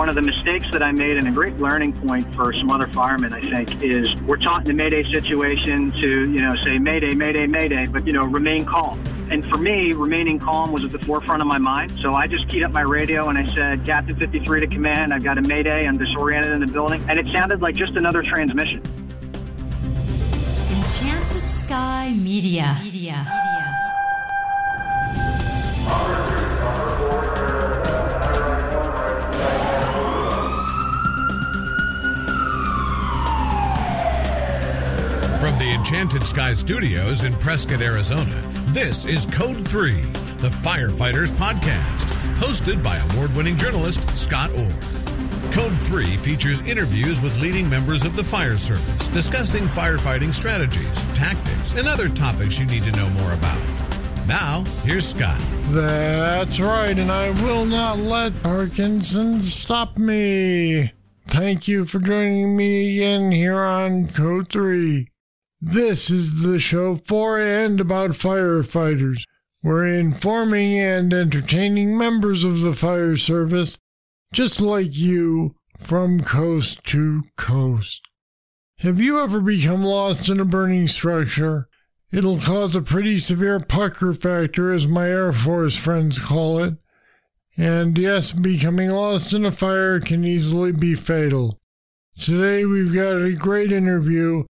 One of the mistakes that I made and a great learning point for some other firemen, I think, is we're taught in the Mayday situation to, you know, say Mayday, Mayday, Mayday, but, you know, remain calm. And for me, remaining calm was at the forefront of my mind. So I just keyed up my radio and I said, Captain 53 to command, I've got a Mayday, I'm disoriented in the building. And it sounded like just another transmission. Enchanted Sky Media. Media. Enchanted Sky Studios in Prescott, Arizona, this is Code 3, the Firefighters Podcast, hosted by award winning journalist Scott Orr. Code 3 features interviews with leading members of the fire service discussing firefighting strategies, tactics, and other topics you need to know more about. Now, here's Scott. That's right, and I will not let Parkinson stop me. Thank you for joining me again here on Code 3. This is the show for and about firefighters. We're informing and entertaining members of the fire service, just like you, from coast to coast. Have you ever become lost in a burning structure? It'll cause a pretty severe pucker factor, as my Air Force friends call it. And yes, becoming lost in a fire can easily be fatal. Today we've got a great interview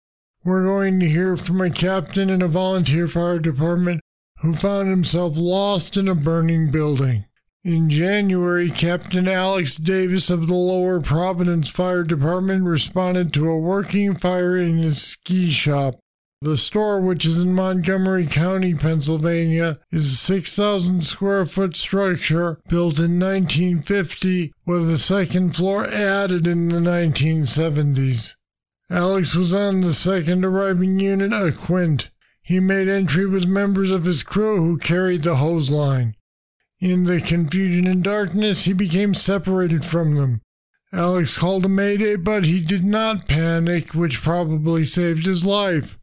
we're going to hear from a captain in a volunteer fire department who found himself lost in a burning building. In January, Captain Alex Davis of the Lower Providence Fire Department responded to a working fire in his ski shop. The store, which is in Montgomery County, Pennsylvania, is a 6,000 square foot structure built in 1950 with a second floor added in the 1970s. Alex was on the second arriving unit, a Quint. He made entry with members of his crew who carried the hose line. In the confusion and darkness, he became separated from them. Alex called a mayday, but he did not panic, which probably saved his life.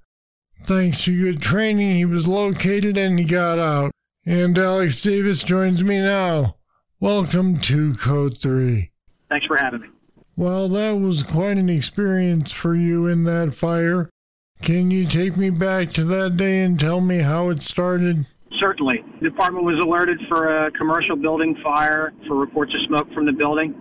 Thanks to good training, he was located and he got out. And Alex Davis joins me now. Welcome to Code 3. Thanks for having me. Well, that was quite an experience for you in that fire. Can you take me back to that day and tell me how it started? Certainly. The department was alerted for a commercial building fire for reports of smoke from the building.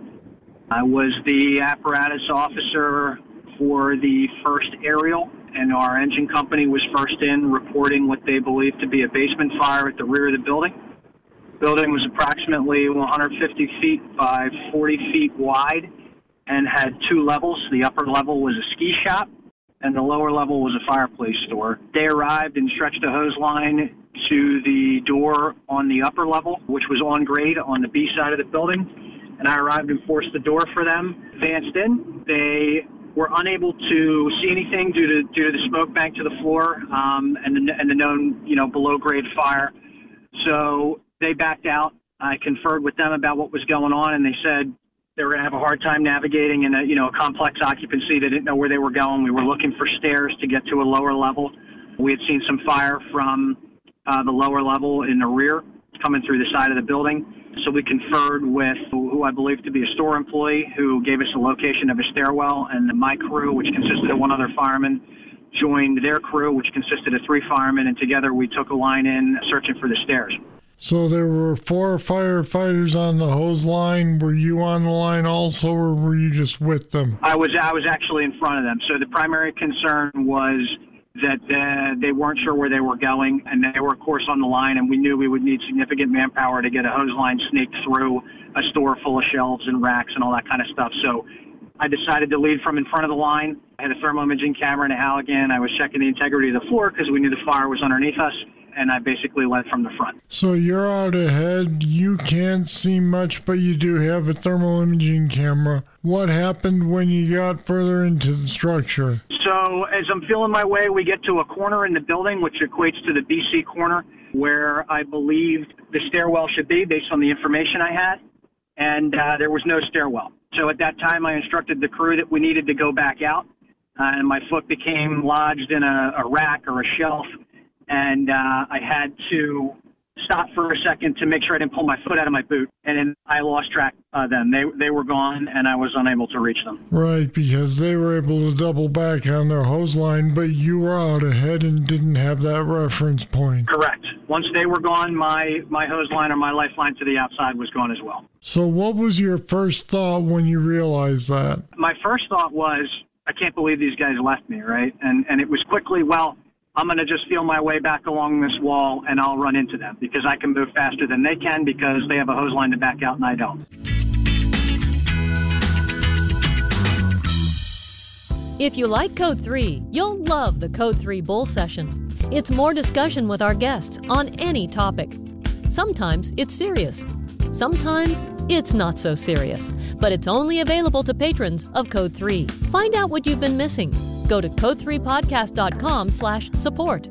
I was the apparatus officer for the first aerial, and our engine company was first in reporting what they believed to be a basement fire at the rear of the building. The building was approximately 150 feet by 40 feet wide and had two levels. The upper level was a ski shop, and the lower level was a fireplace store. They arrived and stretched a hose line to the door on the upper level, which was on grade on the B side of the building. And I arrived and forced the door for them, advanced in. They were unable to see anything due to due to the smoke bank to the floor um, and the and the known you know below grade fire. So they backed out. I conferred with them about what was going on, and they said they were going to have a hard time navigating in a you know a complex occupancy. They didn't know where they were going. We were looking for stairs to get to a lower level. We had seen some fire from uh, the lower level in the rear coming through the side of the building. So we conferred with who I believe to be a store employee who gave us a location of a stairwell, and my crew, which consisted of one other fireman, joined their crew, which consisted of three firemen, and together we took a line in searching for the stairs. So there were four firefighters on the hose line. Were you on the line also, or were you just with them? I was. I was actually in front of them. So the primary concern was that uh, they weren't sure where they were going, and they were, of course, on the line. And we knew we would need significant manpower to get a hose line snaked through a store full of shelves and racks and all that kind of stuff. So I decided to lead from in front of the line. I had a thermal imaging camera and a Halligan. I was checking the integrity of the floor because we knew the fire was underneath us and I basically went from the front. So you're out ahead. You can't see much, but you do have a thermal imaging camera. What happened when you got further into the structure? So as I'm feeling my way, we get to a corner in the building, which equates to the BC corner, where I believed the stairwell should be based on the information I had, and uh, there was no stairwell. So at that time, I instructed the crew that we needed to go back out, uh, and my foot became lodged in a, a rack or a shelf and uh, I had to stop for a second to make sure I didn't pull my foot out of my boot, and then I lost track of them. They they were gone, and I was unable to reach them. Right, because they were able to double back on their hose line, but you were out ahead and didn't have that reference point. Correct. Once they were gone, my my hose line or my lifeline to the outside was gone as well. So, what was your first thought when you realized that? My first thought was, I can't believe these guys left me, right? And and it was quickly, well, I'm going to just feel my way back along this wall and I'll run into them because I can move faster than they can because they have a hose line to back out and I don't. If you like Code 3, you'll love the Code 3 Bull Session. It's more discussion with our guests on any topic. Sometimes it's serious. Sometimes it's not so serious, but it's only available to patrons of Code 3. Find out what you've been missing Go to code3podcast.com slash support.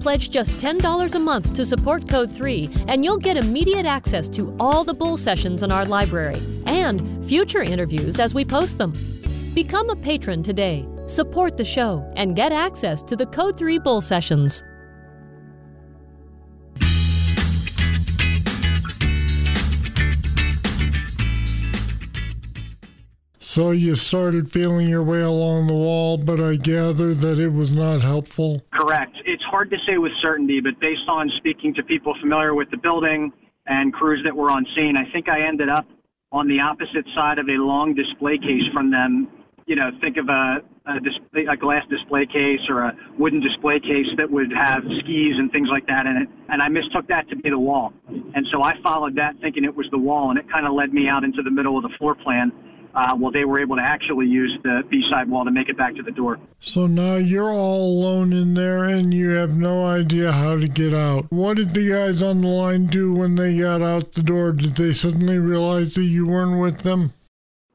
Pledge just $10 a month to support Code 3, and you'll get immediate access to all the Bull sessions in our library and future interviews as we post them. Become a patron today, support the show, and get access to the Code 3 Bull sessions. So you started feeling your way along the wall, but I gather that it was not helpful. Correct. It's hard to say with certainty, but based on speaking to people familiar with the building and crews that were on scene, I think I ended up on the opposite side of a long display case from them. You know, think of a, a, display, a glass display case or a wooden display case that would have skis and things like that in it. And I mistook that to be the wall. And so I followed that thinking it was the wall, and it kind of led me out into the middle of the floor plan uh, well, they were able to actually use the B-side wall to make it back to the door. So now you're all alone in there and you have no idea how to get out. What did the guys on the line do when they got out the door? Did they suddenly realize that you weren't with them?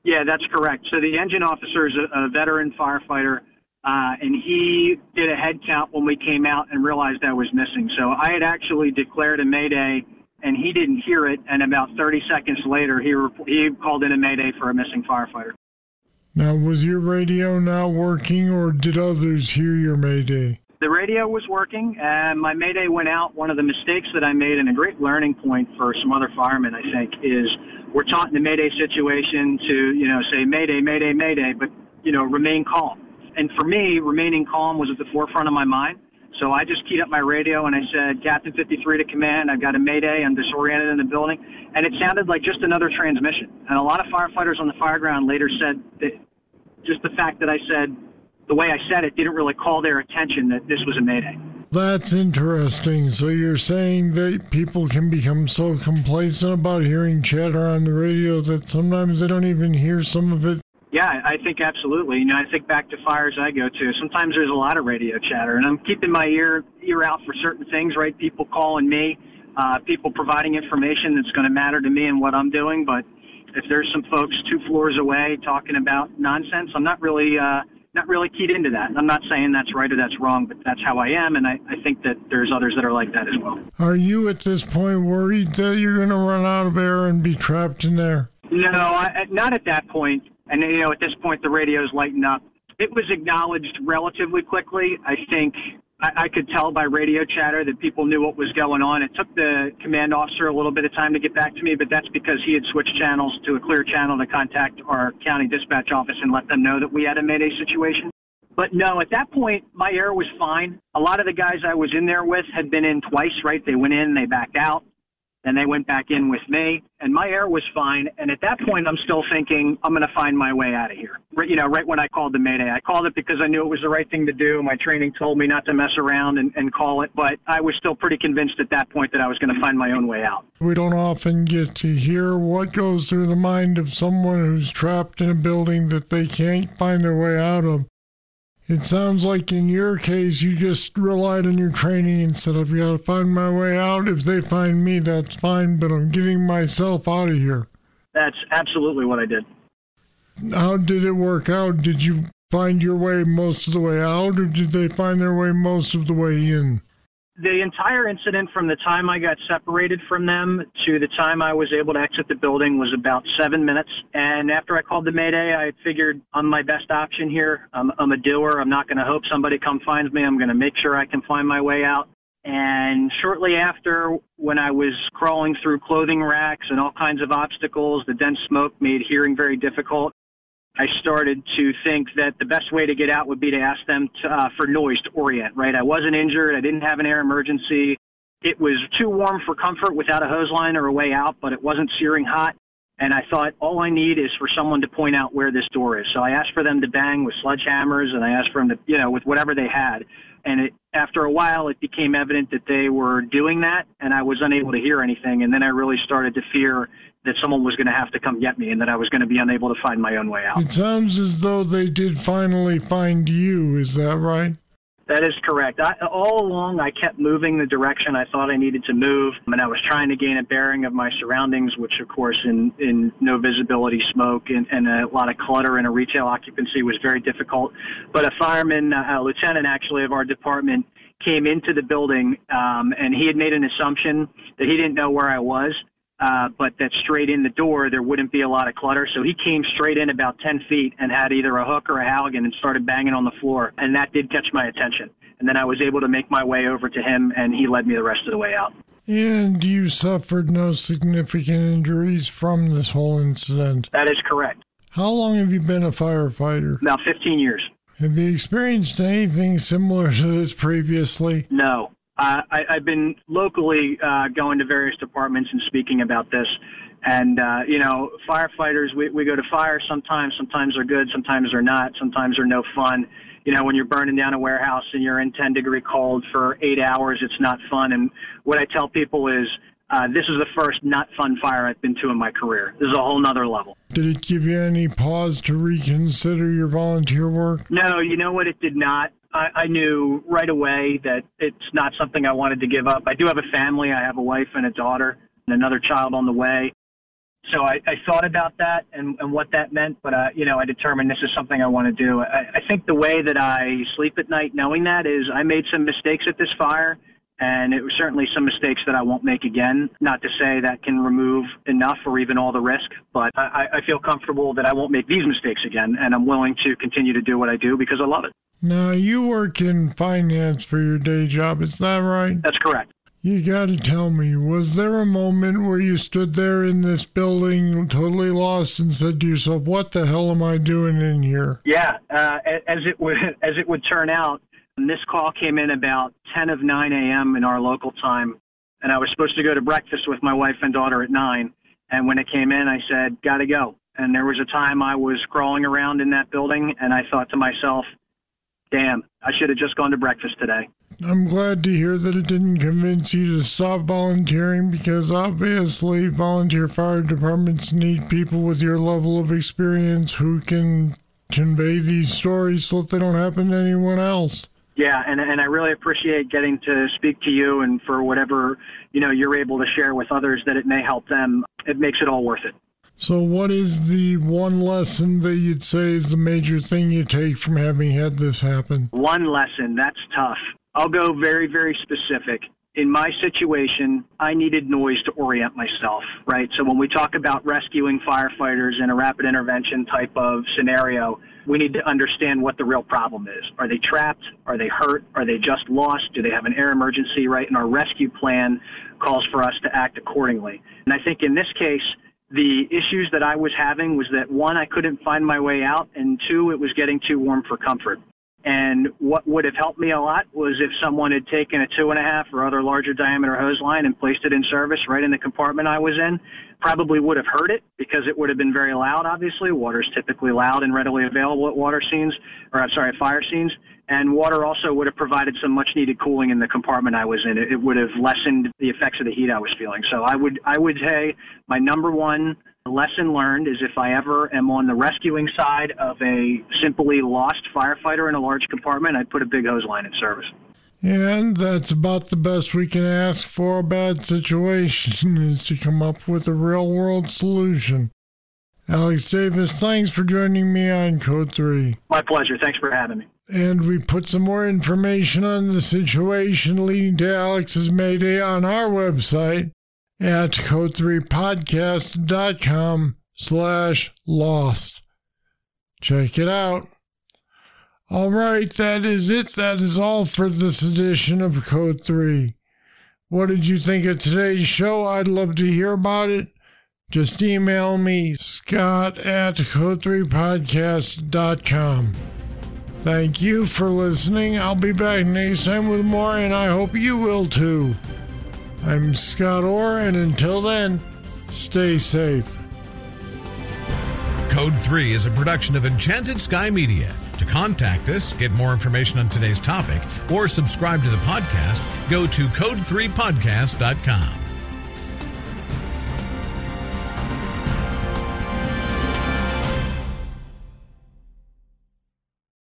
Yeah, that's correct. So the engine officer is a, a veteran firefighter, uh, and he did a head count when we came out and realized I was missing. So I had actually declared a mayday and he didn't hear it. And about 30 seconds later, he he called in a mayday for a missing firefighter. Now, was your radio not working, or did others hear your mayday? The radio was working, and my mayday went out. One of the mistakes that I made, and a great learning point for some other firemen, I think, is we're taught in the mayday situation to, you know, say mayday, mayday, mayday, but you know, remain calm. And for me, remaining calm was at the forefront of my mind. So I just keyed up my radio and I said, Captain 53 to command. I've got a mayday. I'm disoriented in the building. And it sounded like just another transmission. And a lot of firefighters on the fire ground later said that just the fact that I said the way I said it didn't really call their attention that this was a mayday. That's interesting. So you're saying that people can become so complacent about hearing chatter on the radio that sometimes they don't even hear some of it yeah, I think absolutely. You know, I think back to fires I go to. Sometimes there's a lot of radio chatter, and I'm keeping my ear ear out for certain things. Right, people calling me, uh, people providing information that's going to matter to me and what I'm doing. But if there's some folks two floors away talking about nonsense, I'm not really uh, not really keyed into that. I'm not saying that's right or that's wrong, but that's how I am, and I, I think that there's others that are like that as well. Are you at this point worried that you're going to run out of air and be trapped in there? No, I, not at that point. And, you know, at this point, the radios lighten up. It was acknowledged relatively quickly. I think I, I could tell by radio chatter that people knew what was going on. It took the command officer a little bit of time to get back to me, but that's because he had switched channels to a clear channel to contact our county dispatch office and let them know that we had a Mayday situation. But no, at that point, my air was fine. A lot of the guys I was in there with had been in twice, right? They went in, they backed out. Then they went back in with me, and my air was fine. And at that point, I'm still thinking I'm going to find my way out of here. Right, you know, right when I called the mayday, I called it because I knew it was the right thing to do. My training told me not to mess around and, and call it, but I was still pretty convinced at that point that I was going to find my own way out. We don't often get to hear what goes through the mind of someone who's trapped in a building that they can't find their way out of. It sounds like in your case, you just relied on your training and said, I've got to find my way out. If they find me, that's fine, but I'm getting myself out of here. That's absolutely what I did. How did it work out? Did you find your way most of the way out, or did they find their way most of the way in? The entire incident from the time I got separated from them to the time I was able to exit the building was about seven minutes. And after I called the Mayday, I figured I'm my best option here. I'm, I'm a doer. I'm not going to hope somebody come finds me. I'm going to make sure I can find my way out. And shortly after, when I was crawling through clothing racks and all kinds of obstacles, the dense smoke made hearing very difficult. I started to think that the best way to get out would be to ask them to, uh, for noise to orient, right? I wasn't injured. I didn't have an air emergency. It was too warm for comfort without a hose line or a way out, but it wasn't searing hot. And I thought, all I need is for someone to point out where this door is. So I asked for them to bang with sledgehammers and I asked for them to, you know, with whatever they had. And it, after a while, it became evident that they were doing that and I was unable to hear anything. And then I really started to fear that someone was going to have to come get me and that I was going to be unable to find my own way out. It sounds as though they did finally find you. Is that right? That is correct. I, all along, I kept moving the direction I thought I needed to move, and I was trying to gain a bearing of my surroundings, which, of course, in, in no visibility, smoke, and, and a lot of clutter in a retail occupancy was very difficult. But a fireman, a lieutenant actually of our department, came into the building, um, and he had made an assumption that he didn't know where I was uh, but that straight in the door there wouldn't be a lot of clutter. So he came straight in about 10 feet and had either a hook or a Halligan and started banging on the floor, and that did catch my attention. And then I was able to make my way over to him, and he led me the rest of the way out. And you suffered no significant injuries from this whole incident? That is correct. How long have you been a firefighter? About 15 years. Have you experienced anything similar to this previously? No. Uh, I, I've been locally uh, going to various departments and speaking about this. And, uh, you know, firefighters, we, we go to fire sometimes. Sometimes they're good, sometimes they're not. Sometimes they're no fun. You know, when you're burning down a warehouse and you're in 10 degree cold for eight hours, it's not fun. And what I tell people is, uh, this is the first not fun fire I've been to in my career. This is a whole nother level. Did it give you any pause to reconsider your volunteer work? No, you know what? It did not. I, I knew right away that it's not something I wanted to give up. I do have a family. I have a wife and a daughter and another child on the way. So I, I thought about that and, and what that meant, but uh, you know, I determined this is something I want to do. I, I think the way that I sleep at night, knowing that, is I made some mistakes at this fire, and it was certainly some mistakes that I won't make again. Not to say that can remove enough or even all the risk, but I, I feel comfortable that I won't make these mistakes again, and I'm willing to continue to do what I do because I love it. Now, you work in finance for your day job, is that right? That's correct. You got to tell me, was there a moment where you stood there in this building totally lost and said to yourself, "What the hell am I doing in here?" Yeah, uh, as it would as it would turn out, this call came in about 10 of 9 a.m. in our local time, and I was supposed to go to breakfast with my wife and daughter at 9. And when it came in, I said, "Got to go." And there was a time I was crawling around in that building, and I thought to myself, damn, I should have just gone to breakfast today. I'm glad to hear that it didn't convince you to stop volunteering because obviously volunteer fire departments need people with your level of experience who can convey these stories so that they don't happen to anyone else. Yeah, and and I really appreciate getting to speak to you and for whatever, you know, you're able to share with others that it may help them. It makes it all worth it. So, what is the one lesson that you'd say is the major thing you take from having had this happen? One lesson, that's tough. I'll go very, very specific. In my situation, I needed noise to orient myself, right? So, when we talk about rescuing firefighters in a rapid intervention type of scenario, we need to understand what the real problem is. Are they trapped? Are they hurt? Are they just lost? Do they have an air emergency, right? And our rescue plan calls for us to act accordingly. And I think in this case, the issues that I was having was that one, I couldn't find my way out, and two, it was getting too warm for comfort. And what would have helped me a lot was if someone had taken a two and a half or other larger diameter hose line and placed it in service right in the compartment I was in. Probably would have heard it because it would have been very loud, obviously. Water is typically loud and readily available at water scenes, or I'm sorry, fire scenes. And water also would have provided some much needed cooling in the compartment I was in. It, it would have lessened the effects of the heat I was feeling. So I would, I would say my number one lesson learned is if I ever am on the rescuing side of a simply lost firefighter in a large compartment, I'd put a big hose line in service. And that's about the best we can ask for a bad situation is to come up with a real world solution. Alex Davis, thanks for joining me on Code 3. My pleasure. Thanks for having me. And we put some more information on the situation leading to Alex's Mayday on our website at code3podcast.com slash lost. Check it out. All right, that is it. That is all for this edition of Code 3. What did you think of today's show? I'd love to hear about it. Just email me, scott at code3podcast.com. Thank you for listening. I'll be back next time with more, and I hope you will too. I'm Scott Orr, and until then, stay safe. Code 3 is a production of Enchanted Sky Media. To contact us, get more information on today's topic, or subscribe to the podcast, go to code3podcast.com.